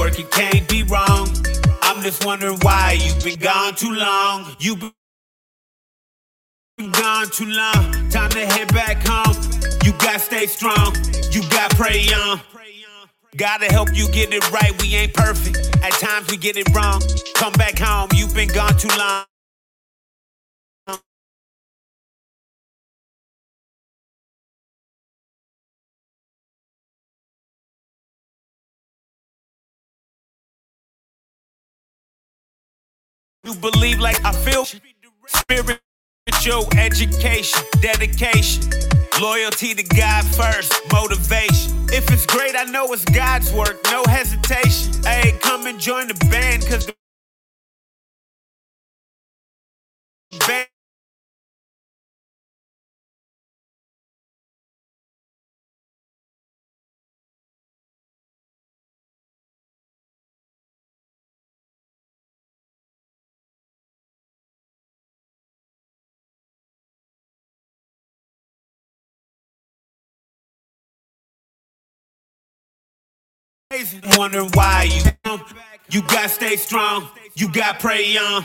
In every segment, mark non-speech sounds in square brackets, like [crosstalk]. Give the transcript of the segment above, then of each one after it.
Work, it can't be wrong. I'm just wondering why you've been gone too long. You've been gone too long. Time to head back home. You gotta stay strong. You gotta pray on. Gotta help you get it right. We ain't perfect. At times we get it wrong. Come back home. You've been gone too long. You believe like I feel spiritual education, dedication, loyalty to God first, motivation. If it's great, I know it's God's work, no hesitation. Hey, come and join the band, cause the band Wondering why you you gotta stay strong, you gotta pray on.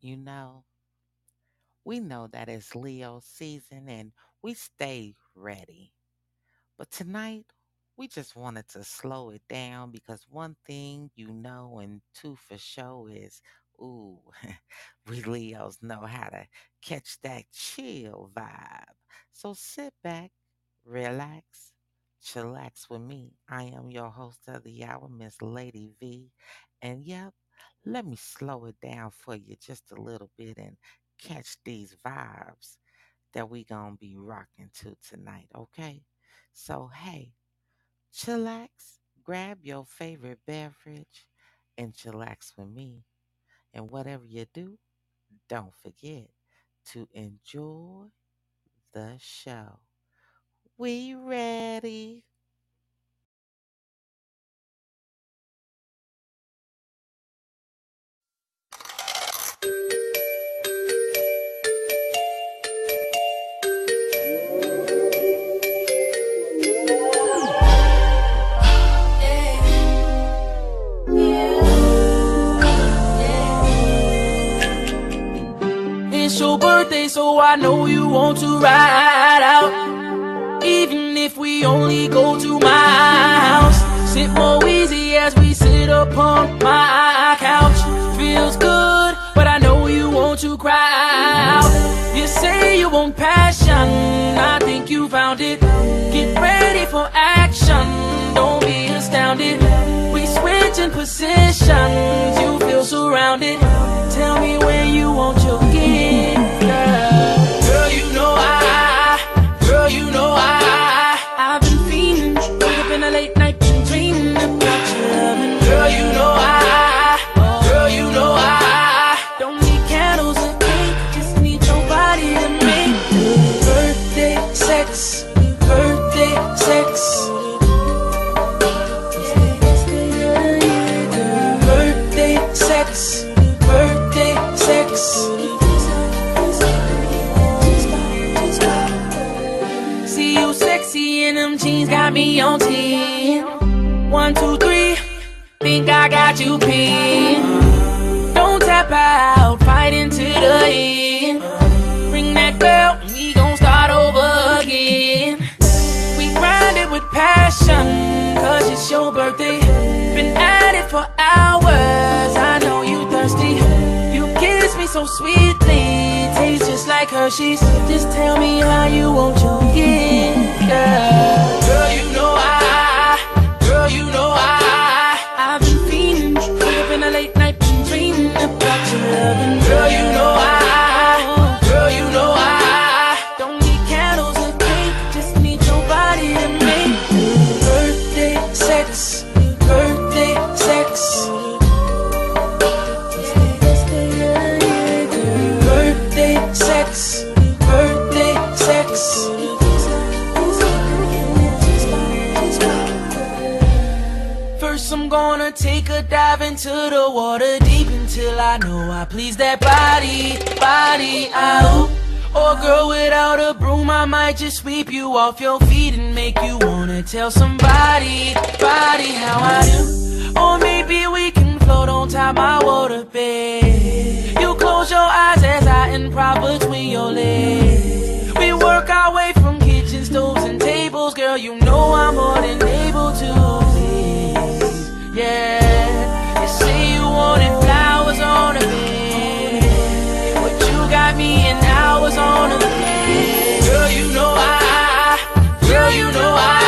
You know, we know that it's Leo season and we stay ready. But tonight, we just wanted to slow it down because one thing you know and two for sure is, ooh, [laughs] we Leos know how to catch that chill vibe. So sit back, relax, chillax with me. I am your host of the hour, Miss Lady V. And yep, let me slow it down for you just a little bit and catch these vibes that we gonna be rocking to tonight, okay? So hey, chillax, grab your favorite beverage and chillax with me. And whatever you do, don't forget to enjoy the show. We ready? Birthday, so I know you want to ride out. Even if we only go to my house, sit more easy as we sit upon my couch. Feels good, but I know you want to cry out. You say you want passion, I think you found it. Get ready for action, don't be astounded. We switching positions, you feel surrounded. Tell me where you want on 10. One, two, three, think I got you pinned. Don't tap out, fight into the end. Bring that girl, we gon' start over again. We grind it with passion, cause it's your birthday. Been at it for hours, so sweetly, tastes just like Hershey's. Just tell me how you want your gift, girl. Girl, you know I, girl, you know I, gonna take a dive into the water deep until I know I please that body, body out. Or girl, without a broom, I might just sweep you off your feet and make you wanna tell somebody, body how I do. Or maybe we can float on top my water bed. You close your eyes as I improv between your legs. We work our way from kitchen stoves and tables, girl. You know I'm more than able to please. Yeah, you say you wanted flowers on a bed, but you got me in hours on a bed. Girl, you know I, girl, you know I,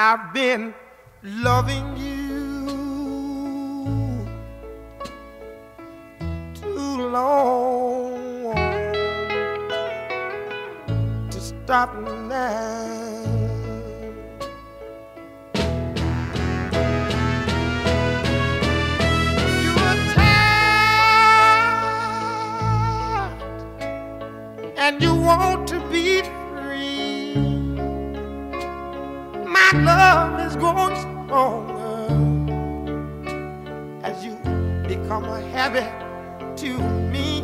I've been loving you too long to stop now. You're tired and you want growing stronger as you become a habit to me.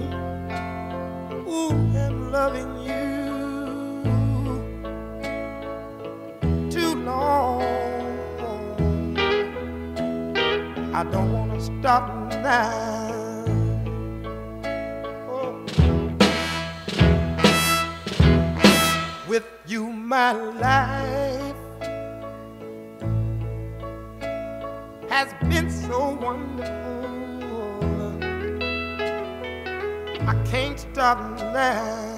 Ooh, and loving you too long. I don't want to stop now. Oh. With you, my life so wonderful. I can't stop now.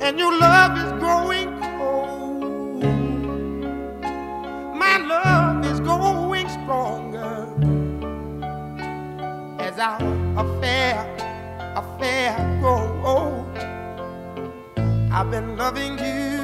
and your love is growing cold. My love is growing stronger as our been loving you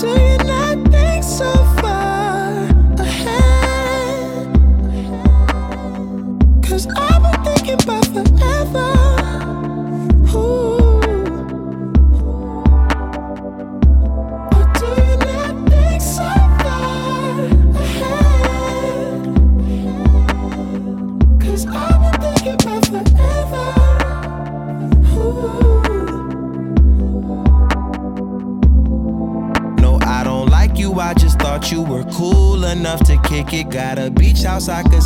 Do you not think so far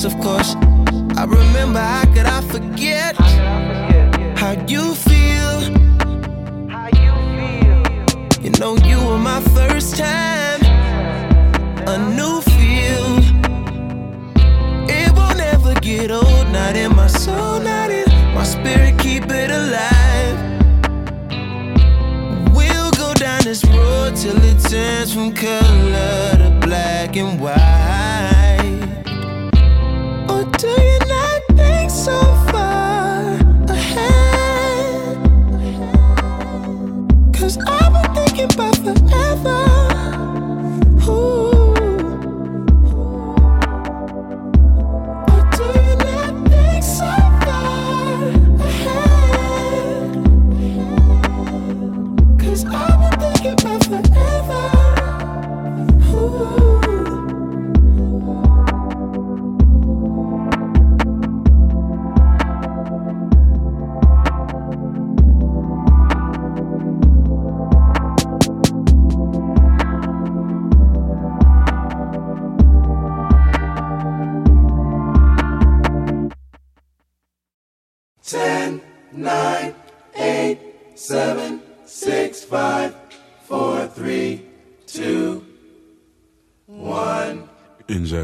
Yes, of course. I remember how could I forget how you feel. You know you were my first time, a new feel. It will never get old, not in my soul, not in my spirit. Keep it alive. We'll go down this road till it turns from color to black and white. About forever.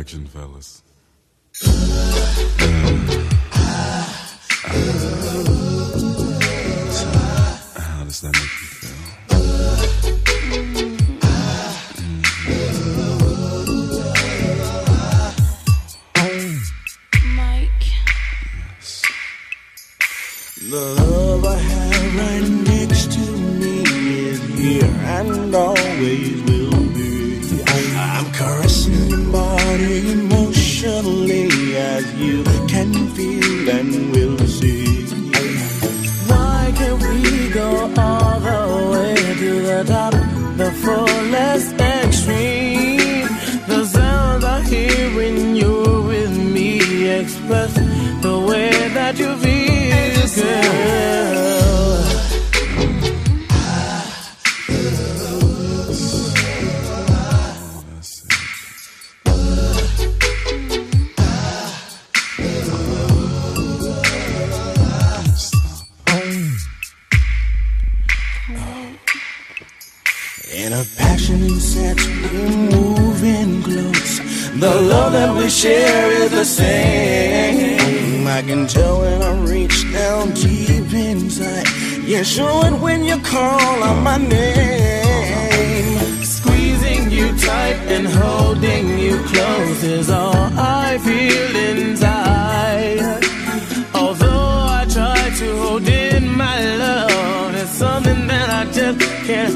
Injection, fellas. How The love that we share is the same. I can tell when I reach down deep inside. Sure it when you call out my name. Squeezing you tight and holding you close is all I feel inside. Although I try to hold in my love, it's something that I just can't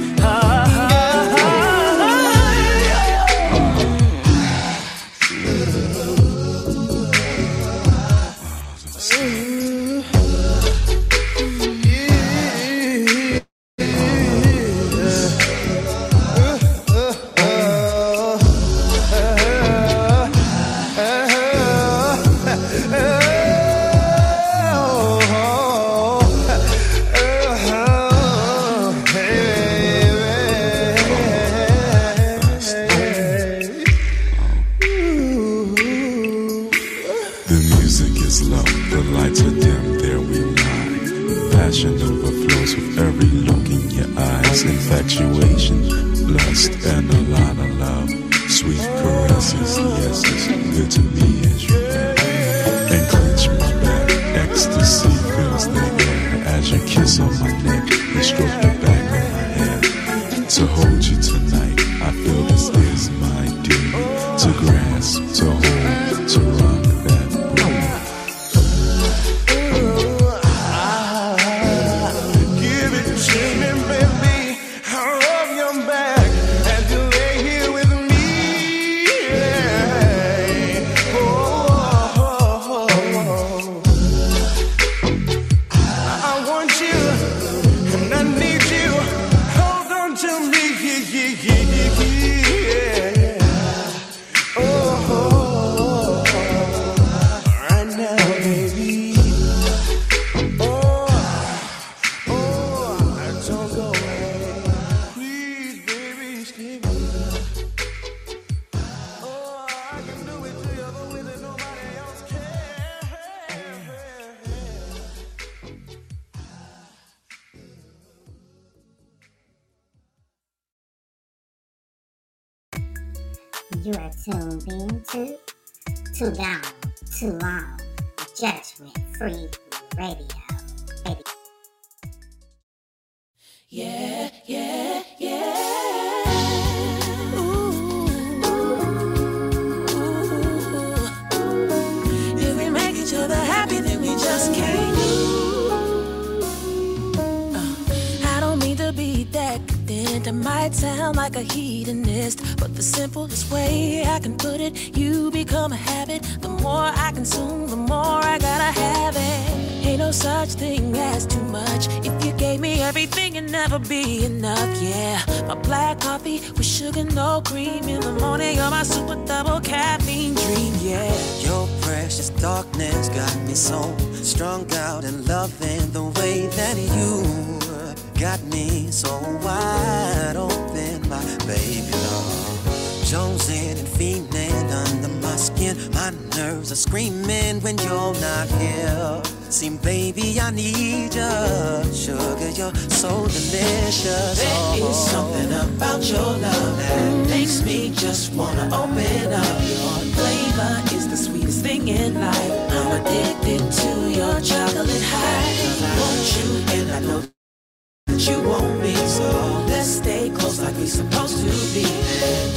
like we supposed to be.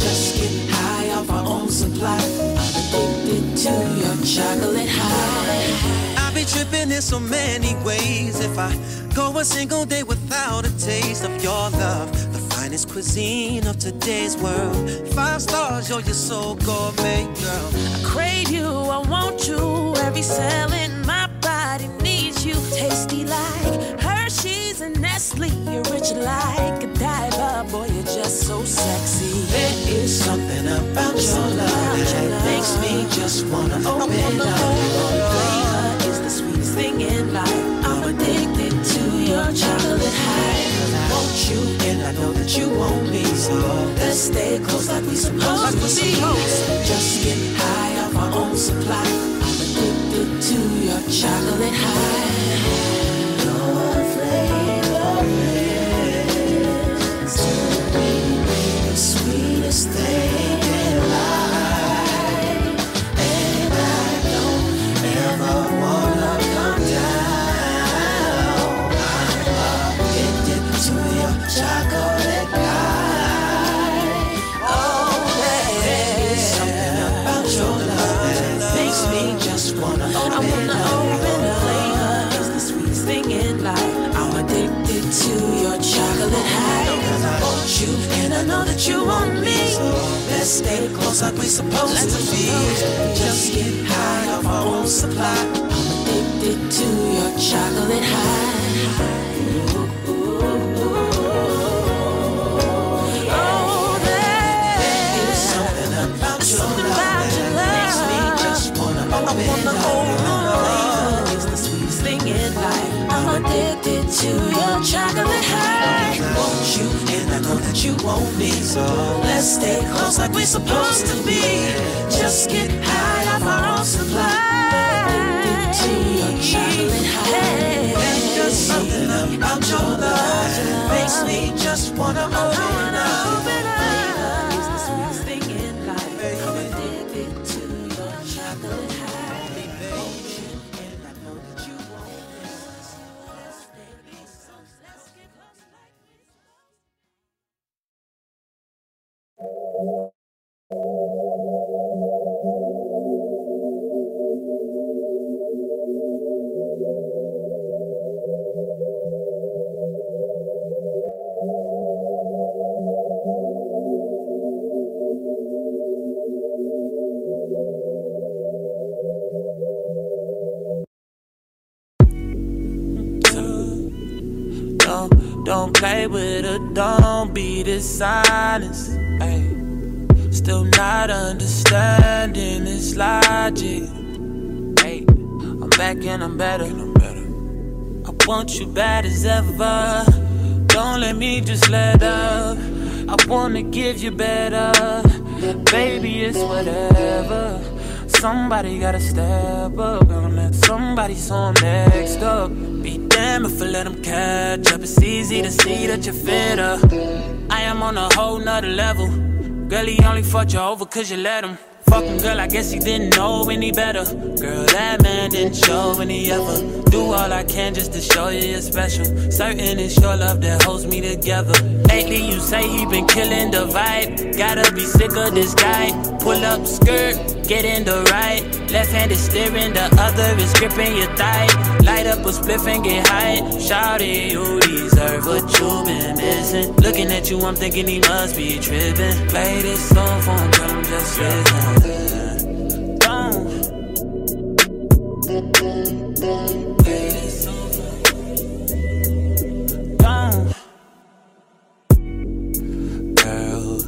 Just get high off our own supply. I'm addicted to your chocolate high. I be tripping in so many ways. If I go a single day without a taste of your love, the finest cuisine of today's world. Five stars, yo, you're so gourmet, girl. I crave you, I want you. Every cell in my body needs you. Tasty like and Nestle. You're rich like Godiva. Boy, you're just so sexy. There is something about your love that makes me just wanna open up. Flavor is the sweetest thing in life. I'm addicted to your chocolate high. I want you and I know that you want me. So let's stay close like we supposed to be. Just get high off our own supply. I'm addicted to your chocolate high. That you want me. Let's stay close like we're supposed to be. Just get high off our own supply. I'm addicted to your chocolate high. Oh, there is something about your love that makes me just wanna open up. To your chocolate high. Want you and I know that you want me. So let's stay close like we're supposed to be. Just get high off our own supply. To your chocolate high. There's just something about your love makes me just wanna open up. Dishonest. Ay. Still not understanding this logic. Ay. I'm back and I'm better. I want you bad as ever. Don't let me just let up. I wanna give you better. Baby, it's whatever. Somebody gotta step up. Gonna let somebody so I'm next up. Be damn if I let them catch up. It's easy to see that you're fitter. I am on a whole nother level. Girl, he only fucked you over cause you let him. Fucking girl, I guess he didn't know any better. Girl, that man didn't show any ever. Do all I can just to show you you're special. Certain it's your love that holds me together. Lately, you say he been killing the vibe. Gotta be sick of this guy. Pull up skirt, get in the right. Left hand is steering, the other is gripping your thigh. Light up a spliff and get high. Shout you missing. Looking at you, I'm thinking he must be tripping. Play this song for him, girl, I'm just listening. Don't. Play this song.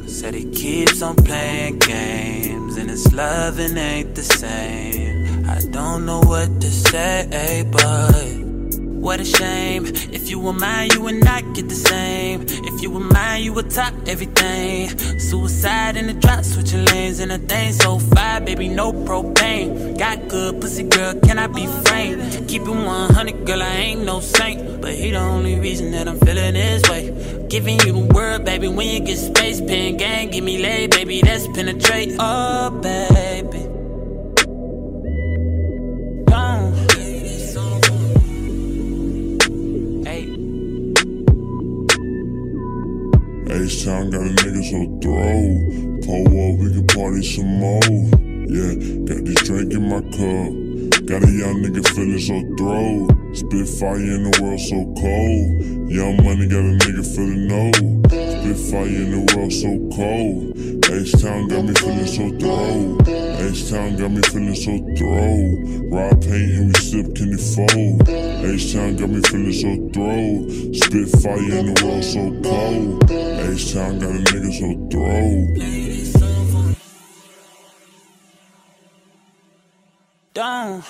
Said he keeps on playing games and his loving ain't the same. I don't know what to say, but what a shame. You were mine, you would not get the same. If you were mine, you would top everything. Suicide in the drop, switching lanes in a thing so fire, baby, no propane. Got good pussy, girl, can I be frank? Keep it 100, girl, I ain't no saint. But he the only reason that I'm feeling this way. Giving you the word, baby, when you get space, pen gang, give me lay, baby, that's penetrate. Oh, baby. So throw. Pull up, we can party some more. Yeah, got this drink in my cup. Got a young nigga feeling so throw. Spit fire in the world so cold. Young money got a nigga feeling no. Spit fire in the world so cold. H-Town got me feeling so throw. H-Town got me feeling so throw. Rob paint and we sip can candy fold. H-Town got me feeling so throw. Spit fire in the world so cold. H-Town got a nigga so throw. Don't.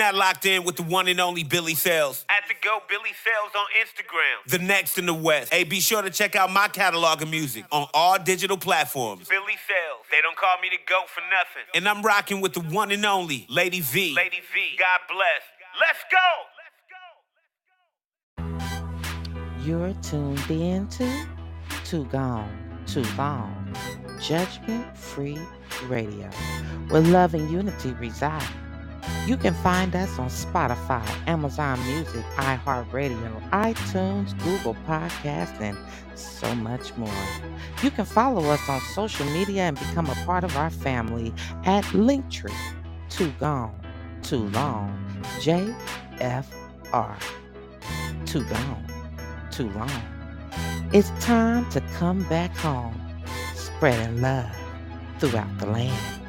Now locked in with the one and only Billy Sales. At the Go Billy Sales on Instagram. The next in the West. Hey, be sure to check out my catalog of music on all digital platforms. Billy Sales. They don't call me the GOAT for nothing. And I'm rocking with the one and only Lady V. Lady V. God bless. Let's go. You're tuned in to Too Gone, Too Long, Judgment Free Radio, where love and unity reside. You can find us on Spotify, Amazon Music, iHeartRadio, iTunes, Google Podcasts, and so much more. You can follow us on social media and become a part of our family at Linktree. Too Gone, Too Long, JFR. Too Gone, Too Long. It's time to come back home, spreading love throughout the land.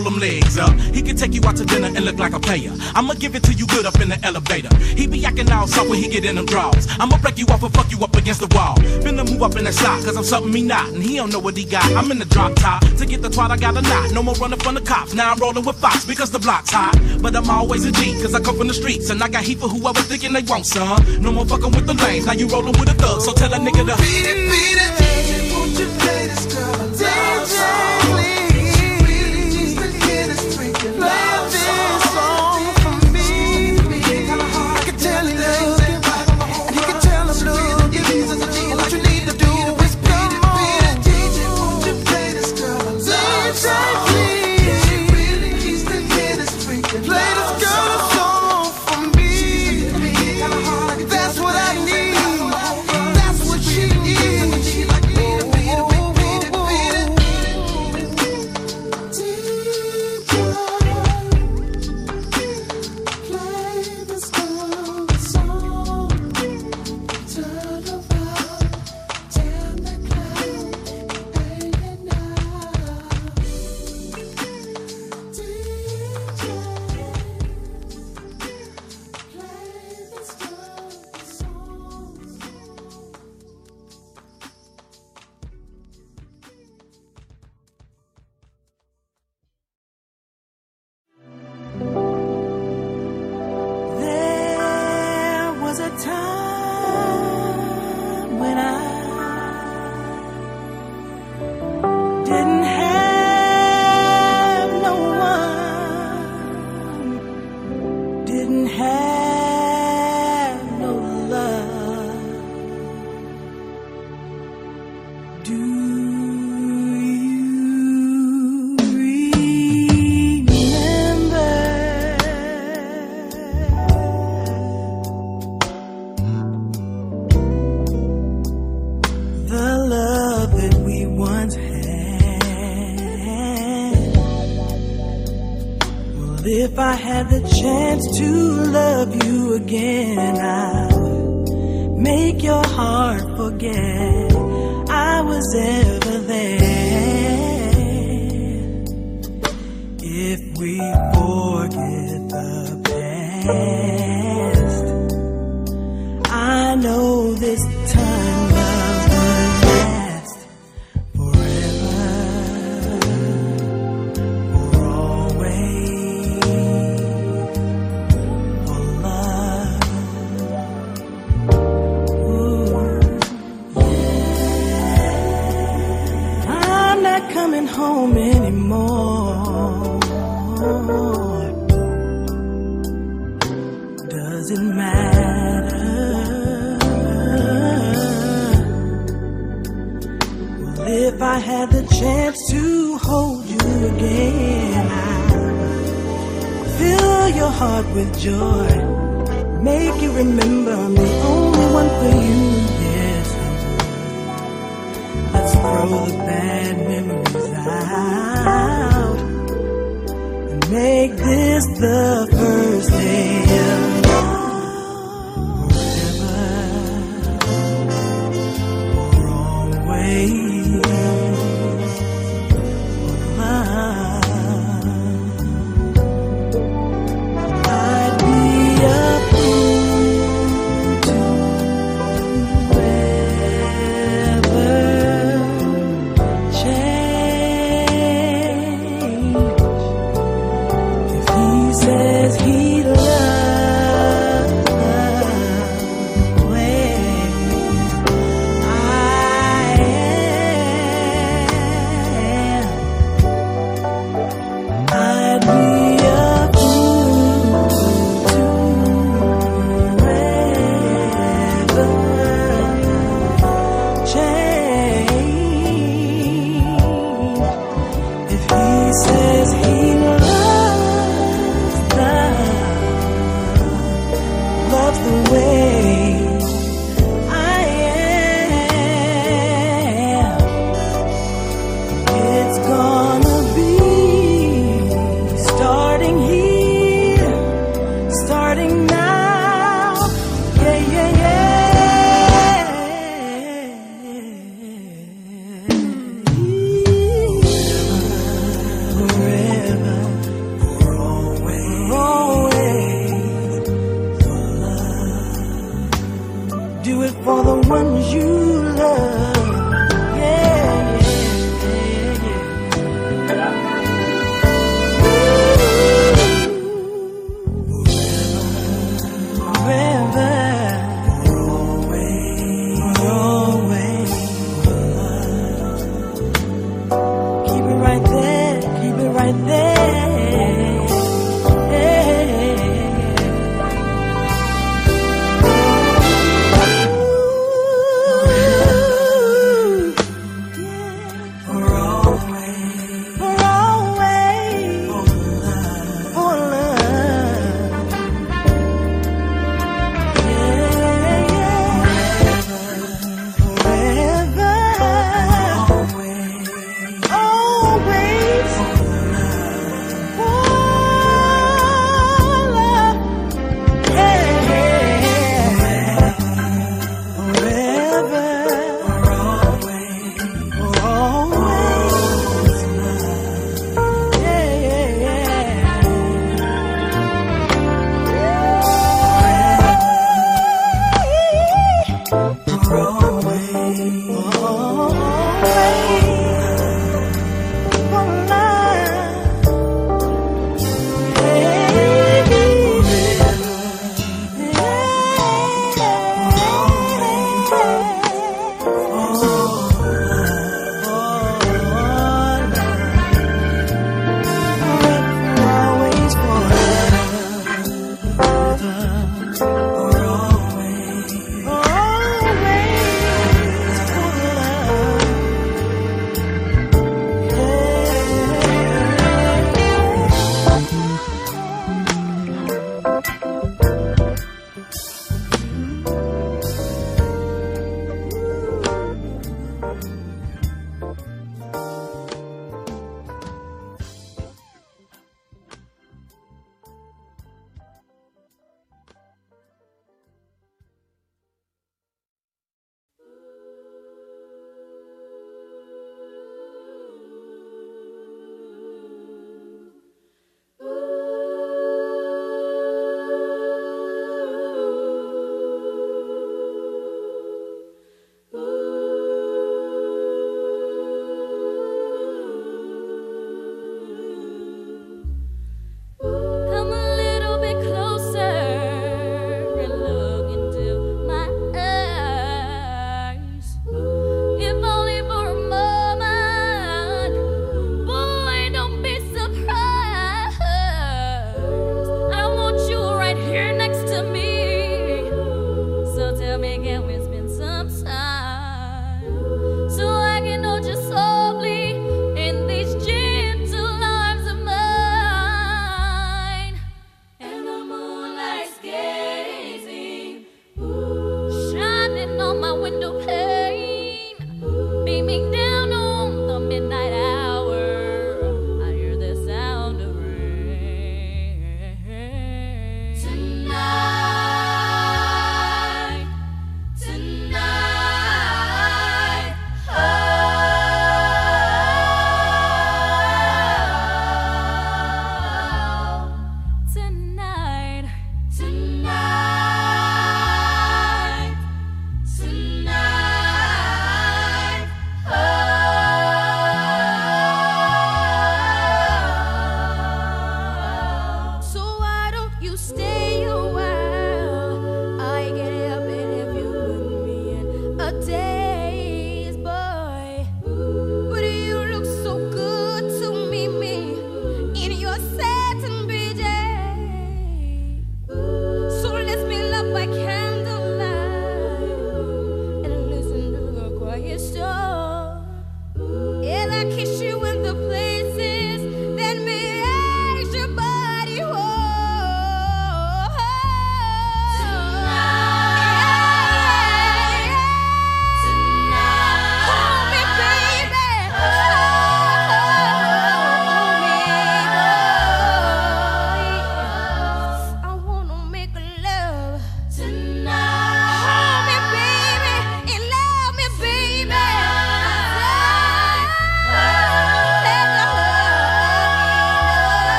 Them legs up. He can take you out to dinner and look like a player. I'ma give it to you good up in the elevator. He be acting all soft when he get in them draws. I'ma break you off and fuck you up against the wall. Finna move up in the slot, cause I'm something me not. And he don't know what he got. I'm in the drop top. To get the twat, I got a knot. No more running from the cops. Now I'm rolling with Fox because the block's hot. But I'm always a G, cause I come from the streets. And I got heat for whoever thinking they want some. No more fucking with the lanes. Now you rolling with a thug. So tell a nigga to beat it, beat it. Make this the first day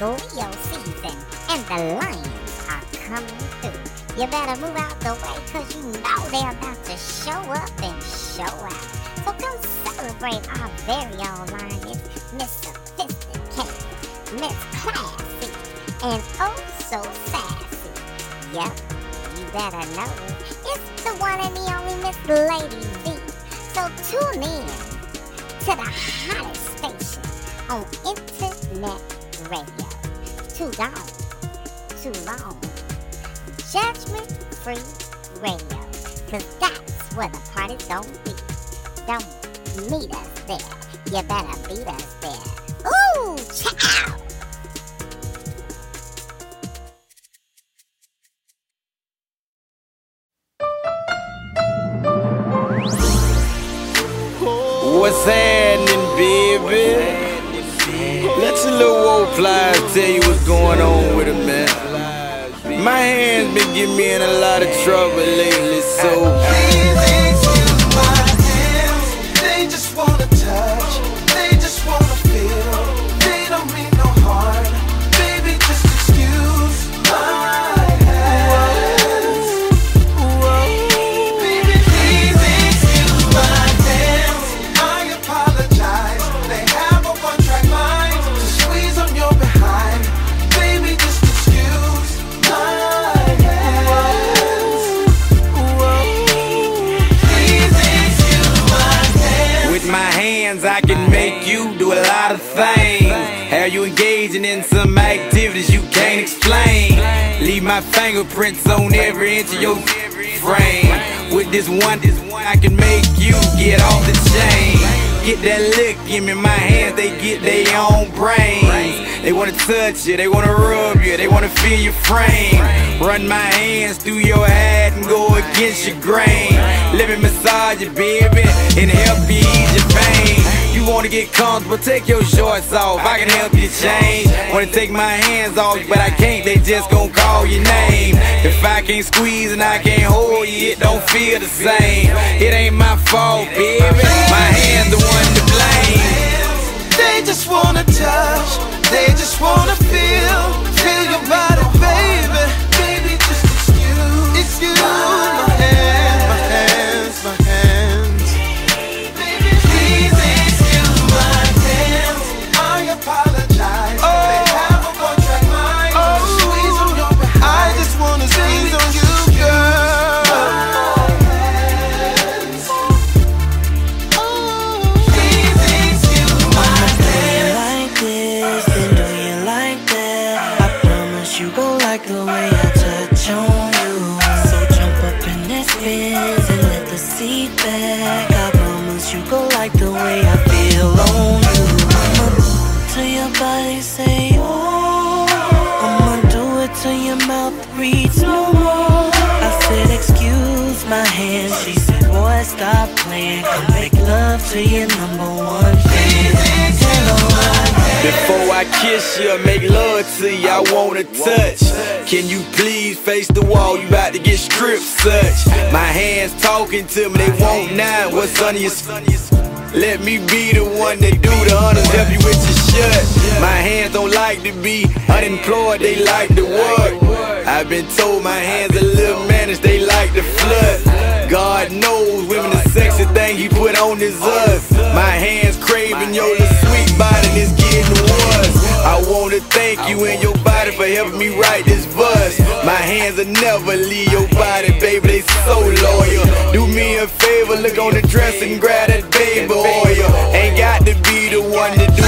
Leo season and the lions are coming through. You better move out the way cause you know they're about to show up and show out. So go celebrate our very own lions, Miss Sophisticated, Miss Classy, and oh so sassy. Yep, you better know it's the one and the only Miss Lady V. So tune in to the hottest station on internet radio. Too long, too long. Judgment free radio. Cause that's where the party's gonna be. Don't meet us there. You better beat us there. Ooh, ciao! What's happening, baby? Let your little old pliers tell you going on with it, man. My hands been getting me in a lot of trouble lately, so. They can't explain? Leave my fingerprints on every inch of your frame. With this one, this one, I can make you get off the chain. Get that look, give me my hands, they get their own brains. They wanna touch you, they wanna rub you, they wanna feel your frame. Run my hands through your head and go against your grain. Let me massage you, baby, and help you ease your pain. Wanna get comfortable, take your shorts off, I can help you change. Wanna take my hands off, but I can't, they just gon' call your name. If I can't squeeze and I can't hold you, it don't feel the same. It ain't my fault, baby, my hands the one to blame. They just wanna touch, they just wanna feel, feel your body, baby. Baby, just excuse, excuse kiss you, make love to you, I wanna touch. Can you please face the wall? You about to get stripped such. My hands talking to me, they want now. What's under your let me be the one that do the honors, help you with your shut. My hands don't like to be unemployed, they like to work. I've been told my hands are a little managed, they like to flood. God knows women the sexy thing he put on is us. Wanna thank you and your body for helping me write this verse. My hands will never leave your body, baby, they so loyal. Do me a favor, look on the dress and grab that baby oil. Ain't got to be the one to do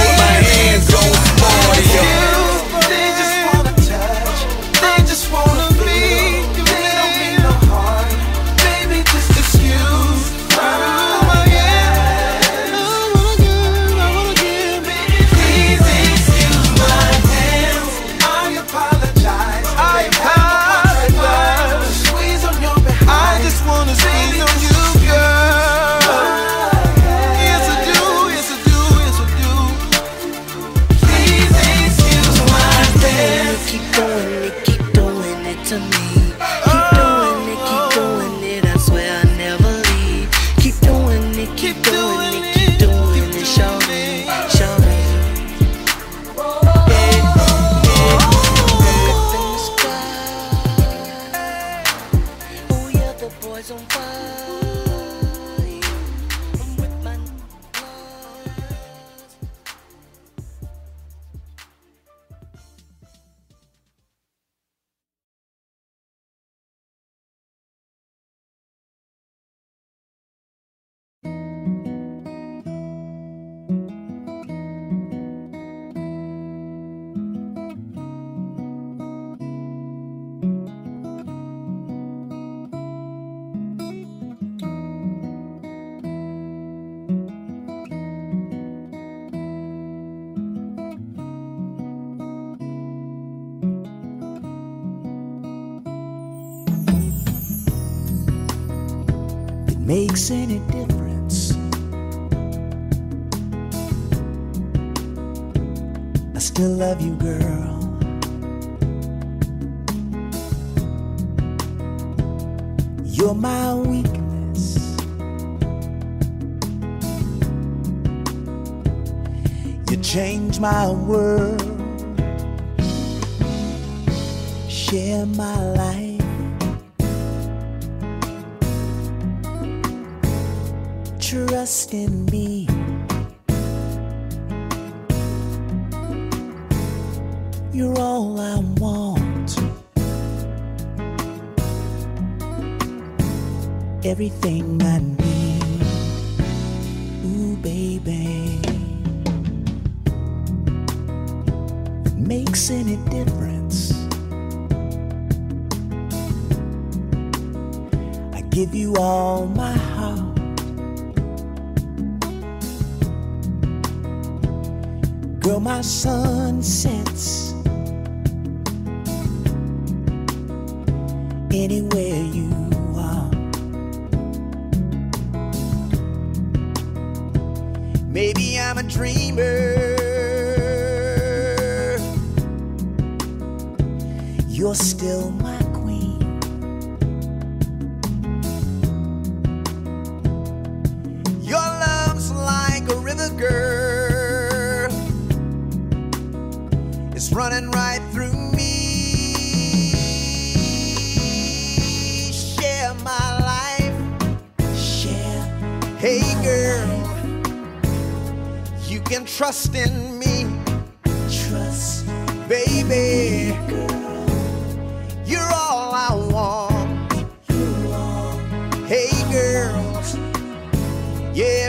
everything.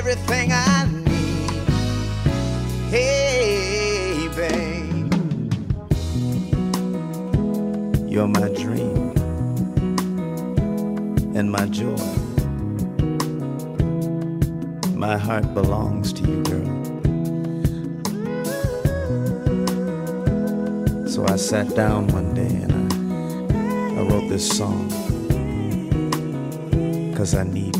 everything I need. Hey, babe, you're my dream and my joy. My heart belongs to you, girl. So I sat down one day and I, I wrote this song. Cause I need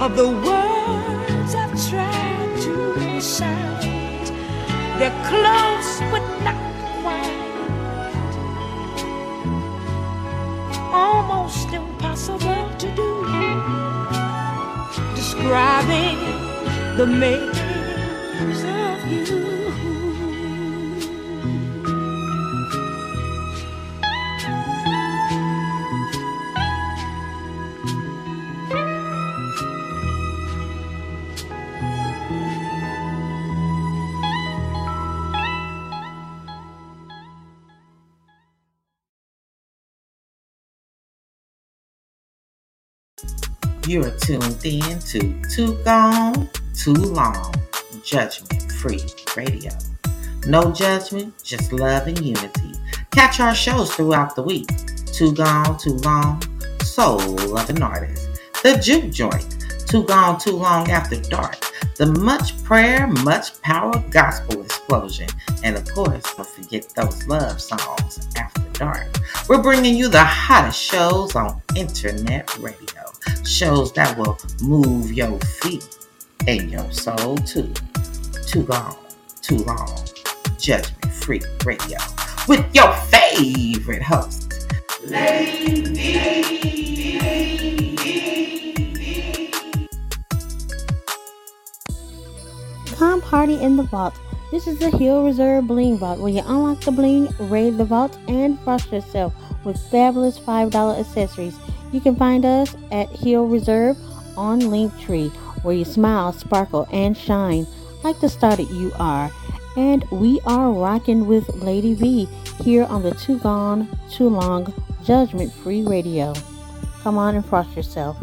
of the words I've tried to recite. They're close but not quite, almost impossible to do. Describing the makings You are tuned in to Too Gone, Too Long, Judgment Free Radio. No judgment, just love and unity. Catch our shows throughout the week. Too Gone, Too Long, Soul of an Artist. The Juke Joint, Too Gone, Too Long After Dark. The Much Prayer, Much Power Gospel Explosion. And of course, don't forget those love songs after dark. We're bringing you the hottest shows on internet radio. Shows that will move your feet and your soul too. Too long, too long. Judgment Free Radio with your favorite host, Come party in the vault. This is the Hill Reserve Bling Vault where you unlock the bling, raid the vault, and frost yourself with fabulous $5 accessories. You can find us at Hill Reserve on Linktree where you smile, sparkle, and shine like the star that you are. And we are rocking with Lady V here on the Too Gone, Too Long Judgment Free Radio. Come on and frost yourself.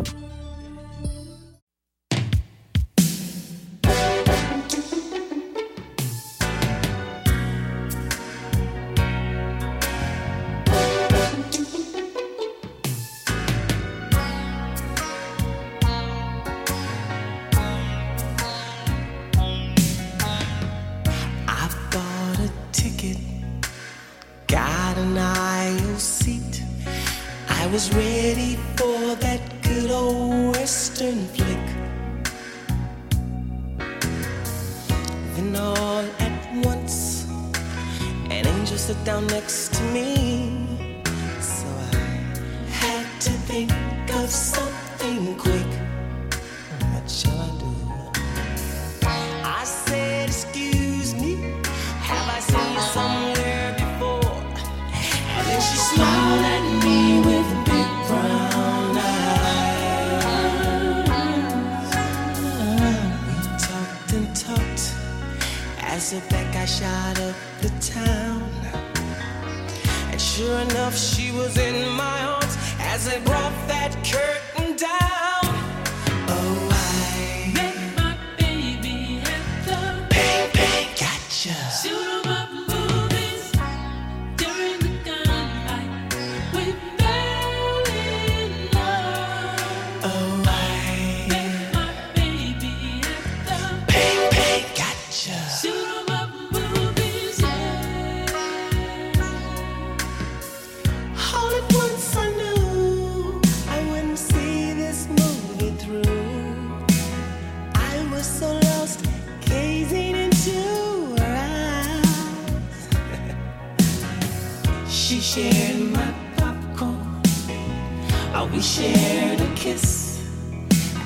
But we shared a kiss,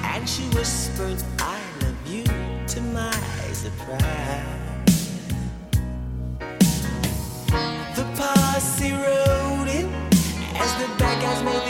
and she whispered, I love you, to my surprise. The posse rode in as the bad guys made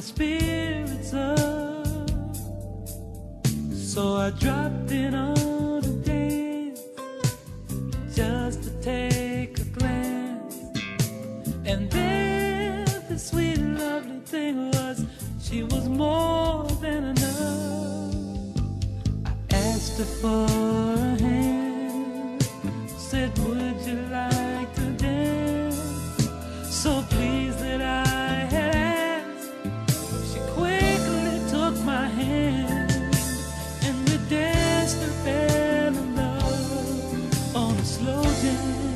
my spirits up. Slow jam.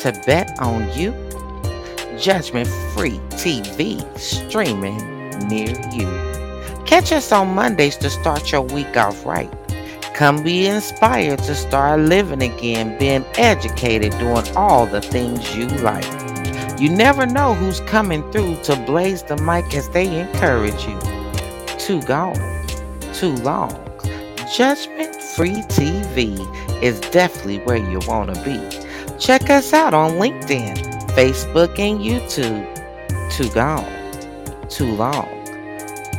To bet on you? Judgment Free TV streaming near you. Catch us on Mondays to start your week off right. Come be inspired to start living again, being educated, doing all the things you like. You never know who's coming through to blaze the mic as they encourage you. Too gone, too long. Judgment Free TV is definitely where you want to be. Check us out on LinkedIn, Facebook, and YouTube. Too gone, too long.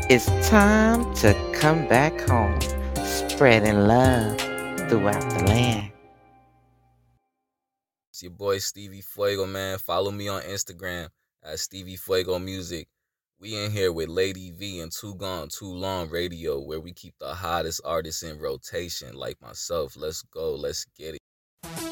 It's time to come back home, spreading love throughout the land. It's your boy Stevie Fuego, man. Follow me on Instagram at Stevie Fuego Music. We in here with Lady V and Too Gone Too Long Radio, where we keep the hottest artists in rotation, like myself. Let's go, let's get it.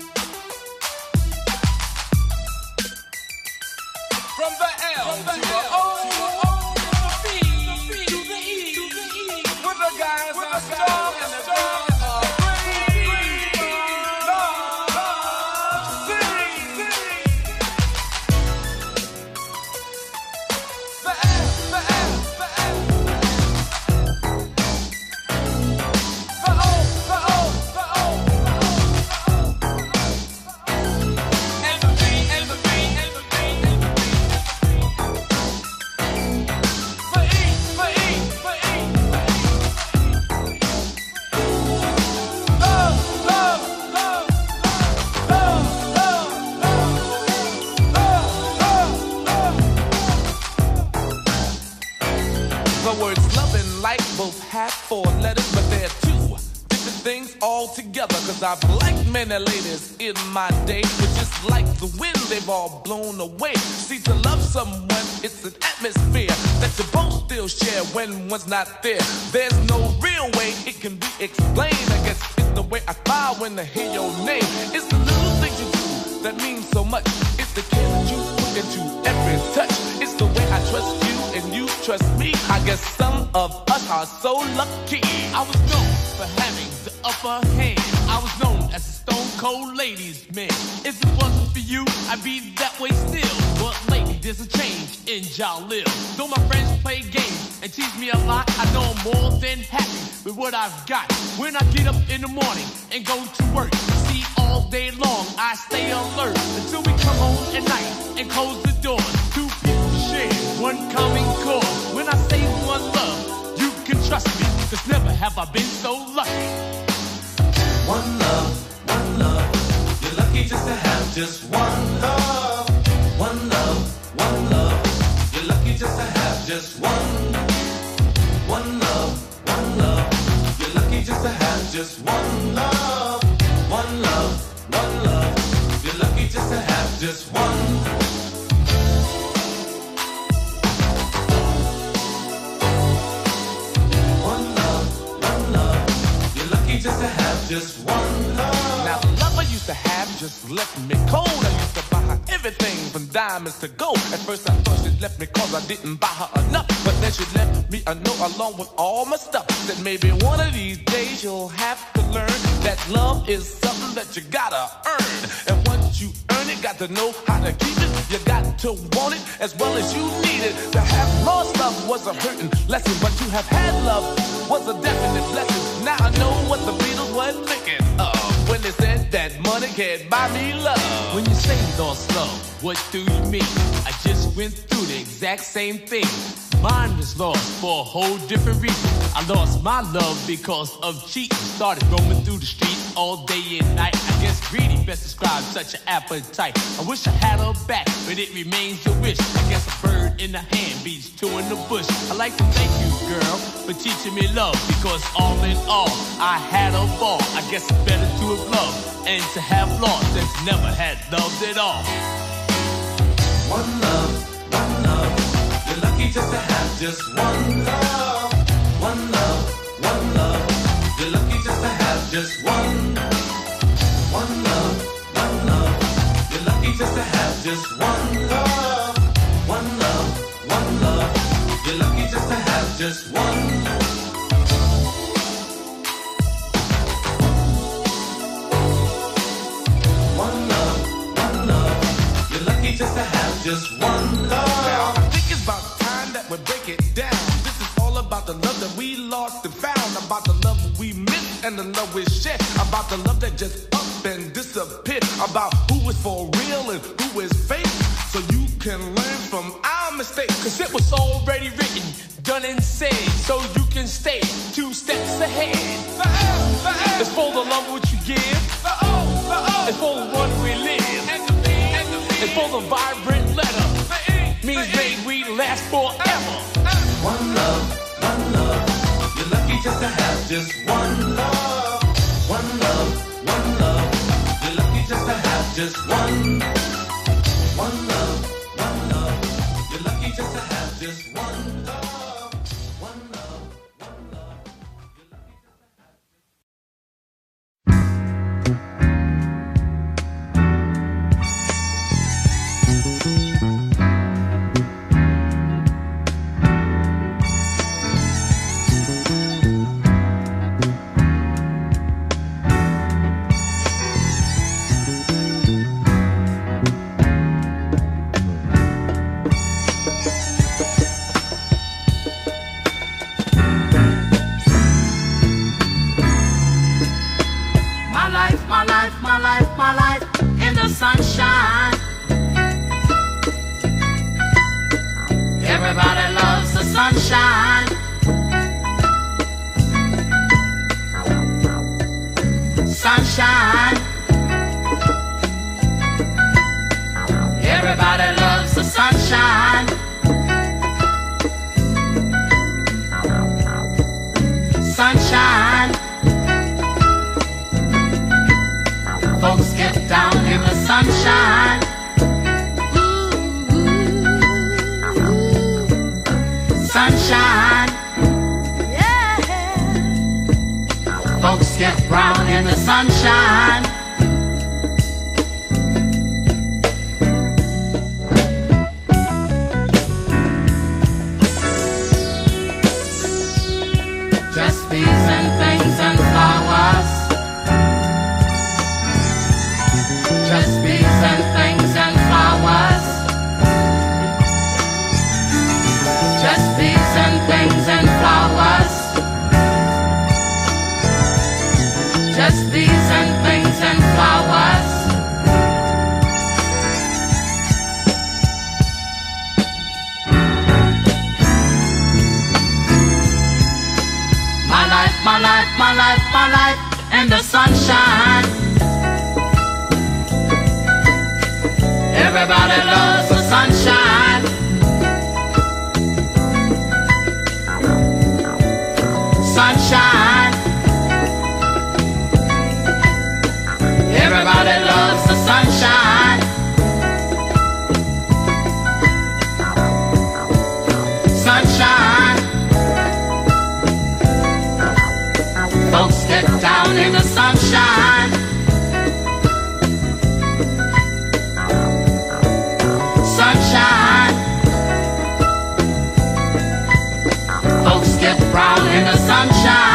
Things altogether. Cause I've liked many ladies in my day, but just like the wind, they've all blown away. See, to love someone, it's an atmosphere that you both still share when one's not there. There's no real way it can be explained. I guess it's the way I smile when I hear your name. It's the little things you do that mean so much. It's the care that you put into every touch. It's the way I trust you and you trust me. I guess some of us are so lucky. I was known for having upper hand. I was known as a stone cold ladies man. If it wasn't for you, I'd be that way still. But lately there's a change in y'all. Though my friends play games and tease me a lot, I know I'm more than happy with what I've got. When I get up in the morning and go to work, see all day long I stay alert until we come home at night and close the door. Two people share one common cause. When I say one love, you can trust me, cause never have I been so lucky one love, one love. You're lucky just to have just one love, one love, one love. You're lucky just to have just one, one love, one love. You're lucky just to have just one love, one love, one love. You're lucky just to have just one. To have just left me cold. I used to buy her everything from diamonds to gold. At first I thought she left me cause I didn't buy her enough. But then she left me a note along with all my stuff. Said maybe one of these days you'll have to learn that love is something that you gotta earn. And once you earn it, got to know how to keep it. You got to want it as well as you need it. To have lost love was a hurting lesson, but to have had love was a definite blessing. Now I know what the Beatles were thinking of when they said that money can't buy me love. When you say lost love, what do you mean? I just went through the exact same thing. Mine was lost for a whole different reason. I lost my love because of cheating. Started roaming through the streets all day and night. I guess greedy best describes such an appetite. I wish I had her back, but it remains a wish. I guess a bird in the hand beats two in the bush. I like to thank you, girl, for teaching me love. Because all in all, I had a ball. I guess it's better to have loved and to have lost than to never had loved at all. One love, one love. Just one love. One love, one love. You're lucky just to have just one. One love, one love. You're lucky just to have just one the we shared. About the love that just up and disappeared. About who is for real and who is fake. So you can learn from our mistakes. Cause it was already written, done and said, so you can stay two steps ahead. It's for the love which you give. It's for the one we live. It's for the vibrant letter. Means may we last forever. One love, one love. You're lucky just to have just one love. The sunshine.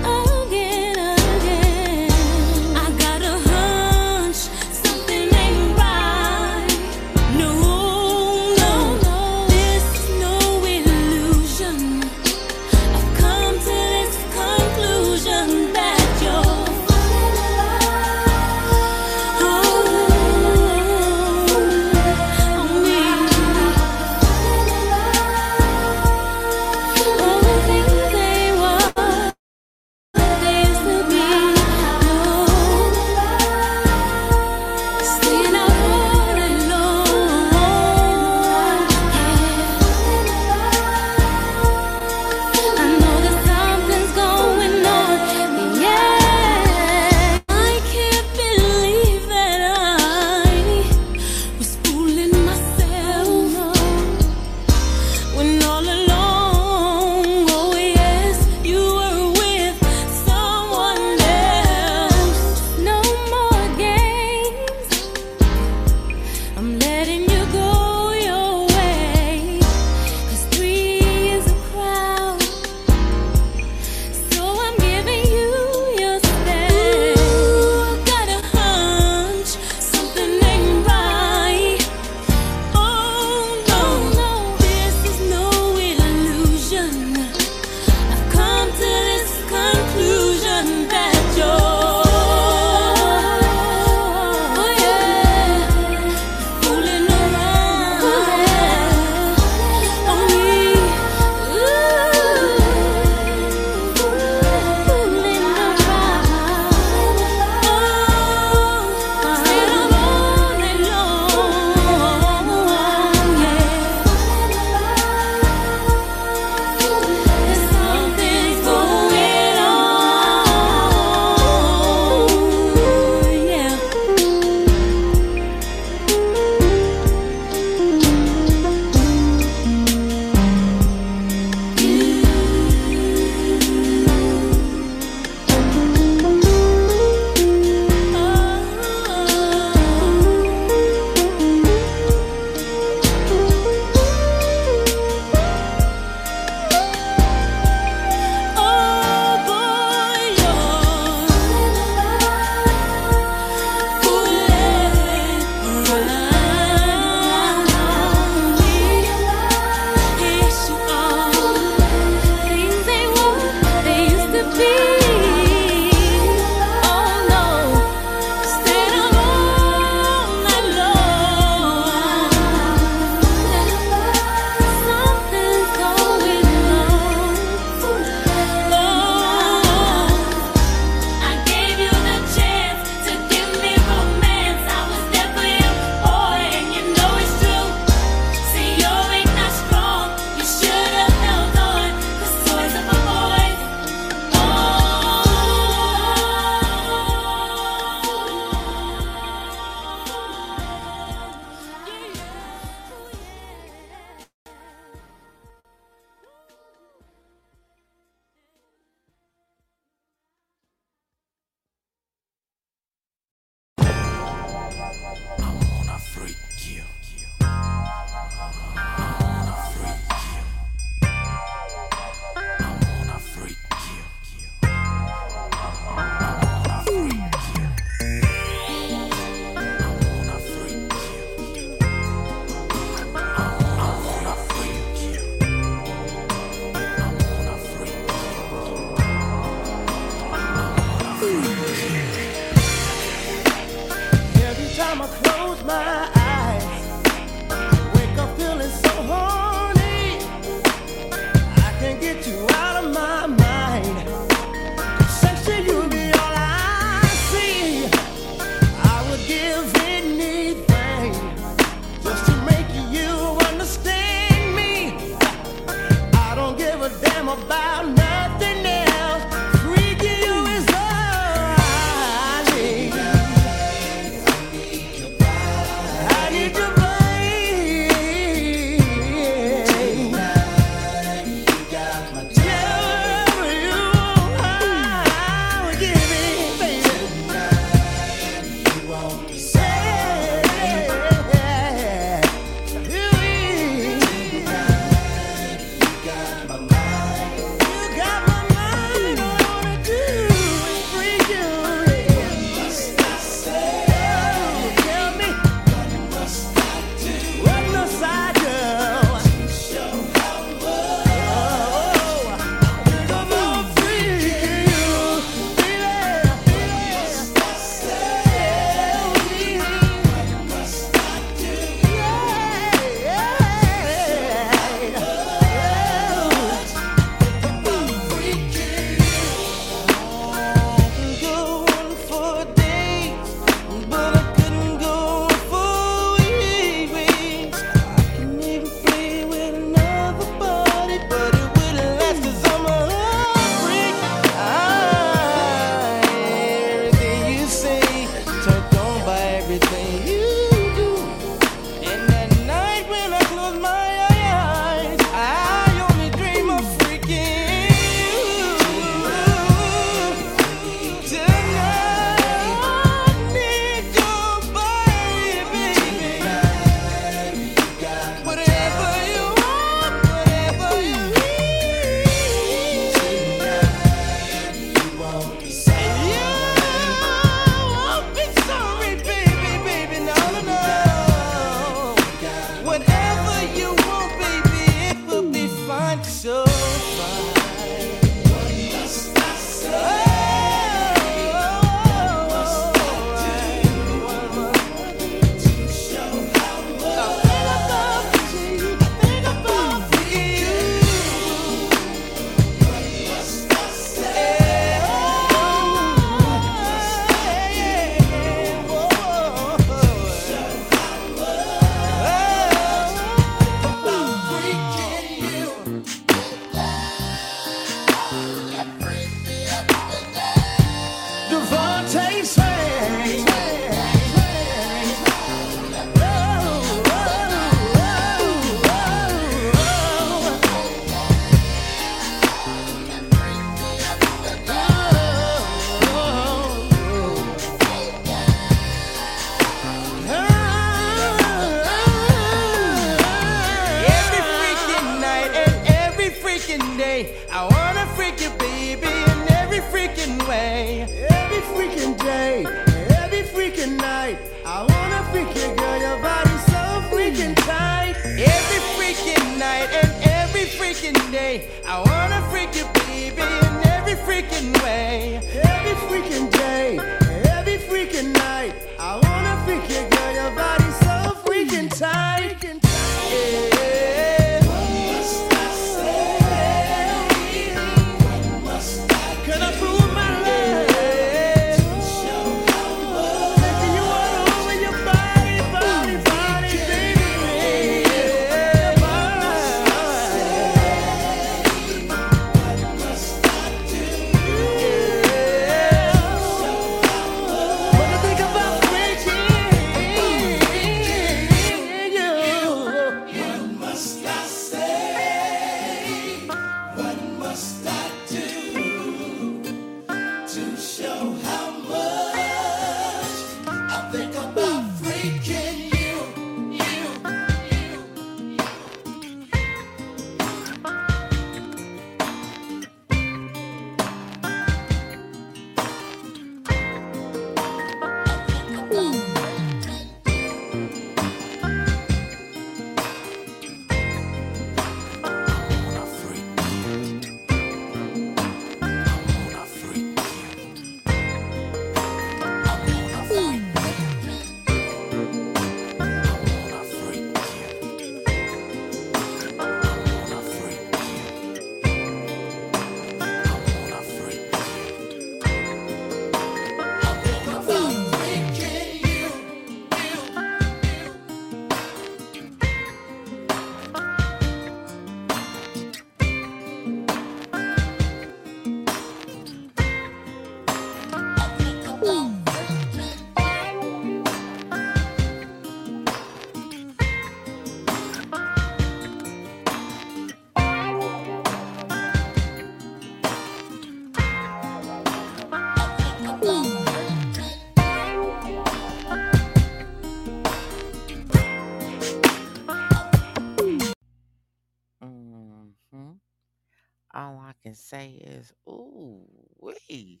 Say is, ooh, wee.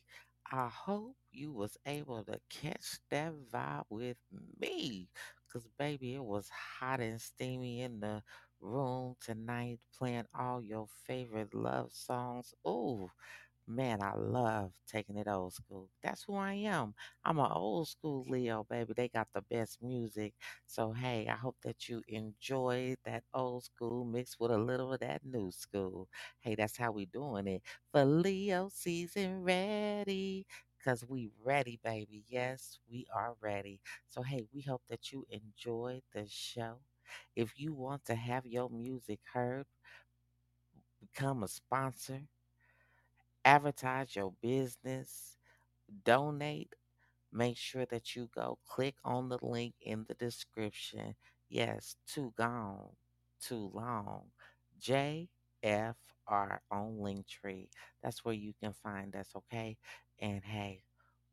I hope you was able to catch that vibe with me. Cause baby, it was hot and steamy in the room tonight, playing all your favorite love songs. Ooh, Man, I love taking it old school. That's who I am. I'm an old school Leo, baby. They got the best music. So, hey, I hope that you enjoy that old school mixed with a little of that new school. Hey, that's how we doing it. For Leo season ready. Because we ready, baby. Yes, we are ready. So, hey, we hope that you enjoyed the show. If you want to have your music heard, become a sponsor advertise your business, donate, make sure that you go click on the link in the description. Yes, too gone, too long. JFR on Linktree. That's where you can find us, okay? And hey,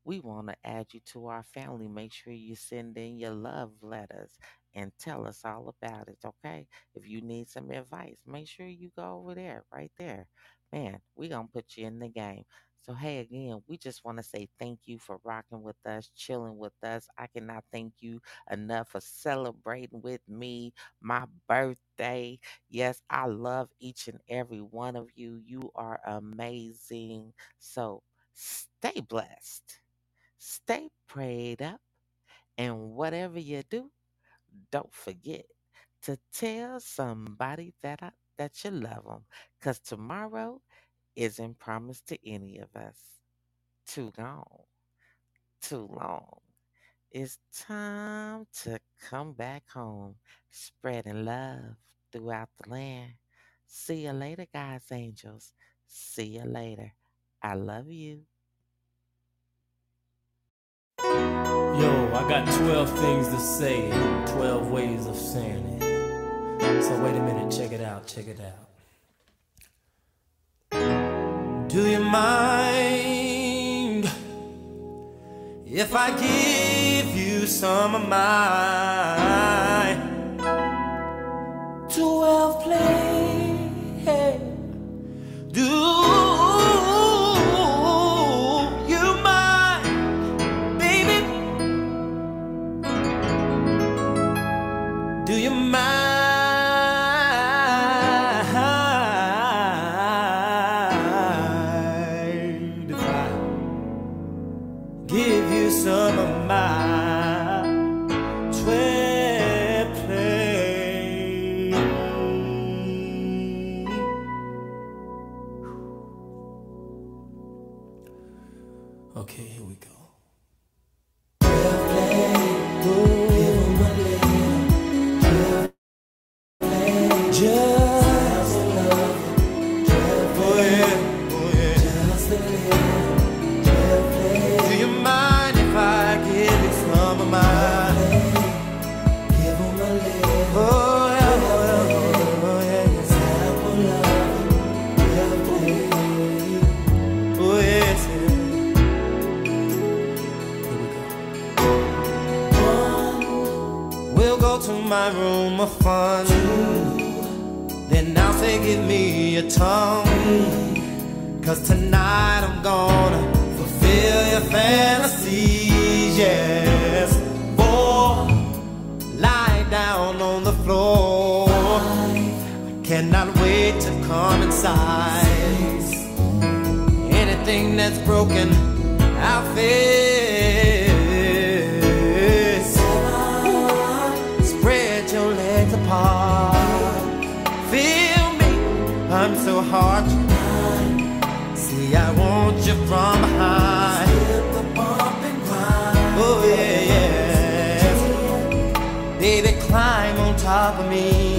we want to add you to our family. Make sure you send in your love letters and tell us all about it, okay? If you need some advice, make sure you go over there, right there man, we gonna put you in the game. So hey, again, we just want to say thank you for rocking with us, chilling with us. I cannot thank you enough for celebrating with me my birthday. Yes, I love each and every one of you. You are amazing. So stay blessed, stay prayed up, and whatever you do, don't forget to tell somebody that I, that you love them. Cause tomorrow isn't promised to any of us. Too gone, too long. It's time to come back home, spreading love throughout the land. See you later, guys, angels. See you later. I love you. Yo, I got 12 things to say, 12 ways of saying it. So wait a minute, check it out, check it out. Do you mind if I give you some of my 12 play? Do cannot wait to come inside. Anything that's broken, I'll fix. Spread your legs apart. Feel me, I'm so hard. See, I want you from behind. Oh yeah, yeah. Baby, climb on top of me.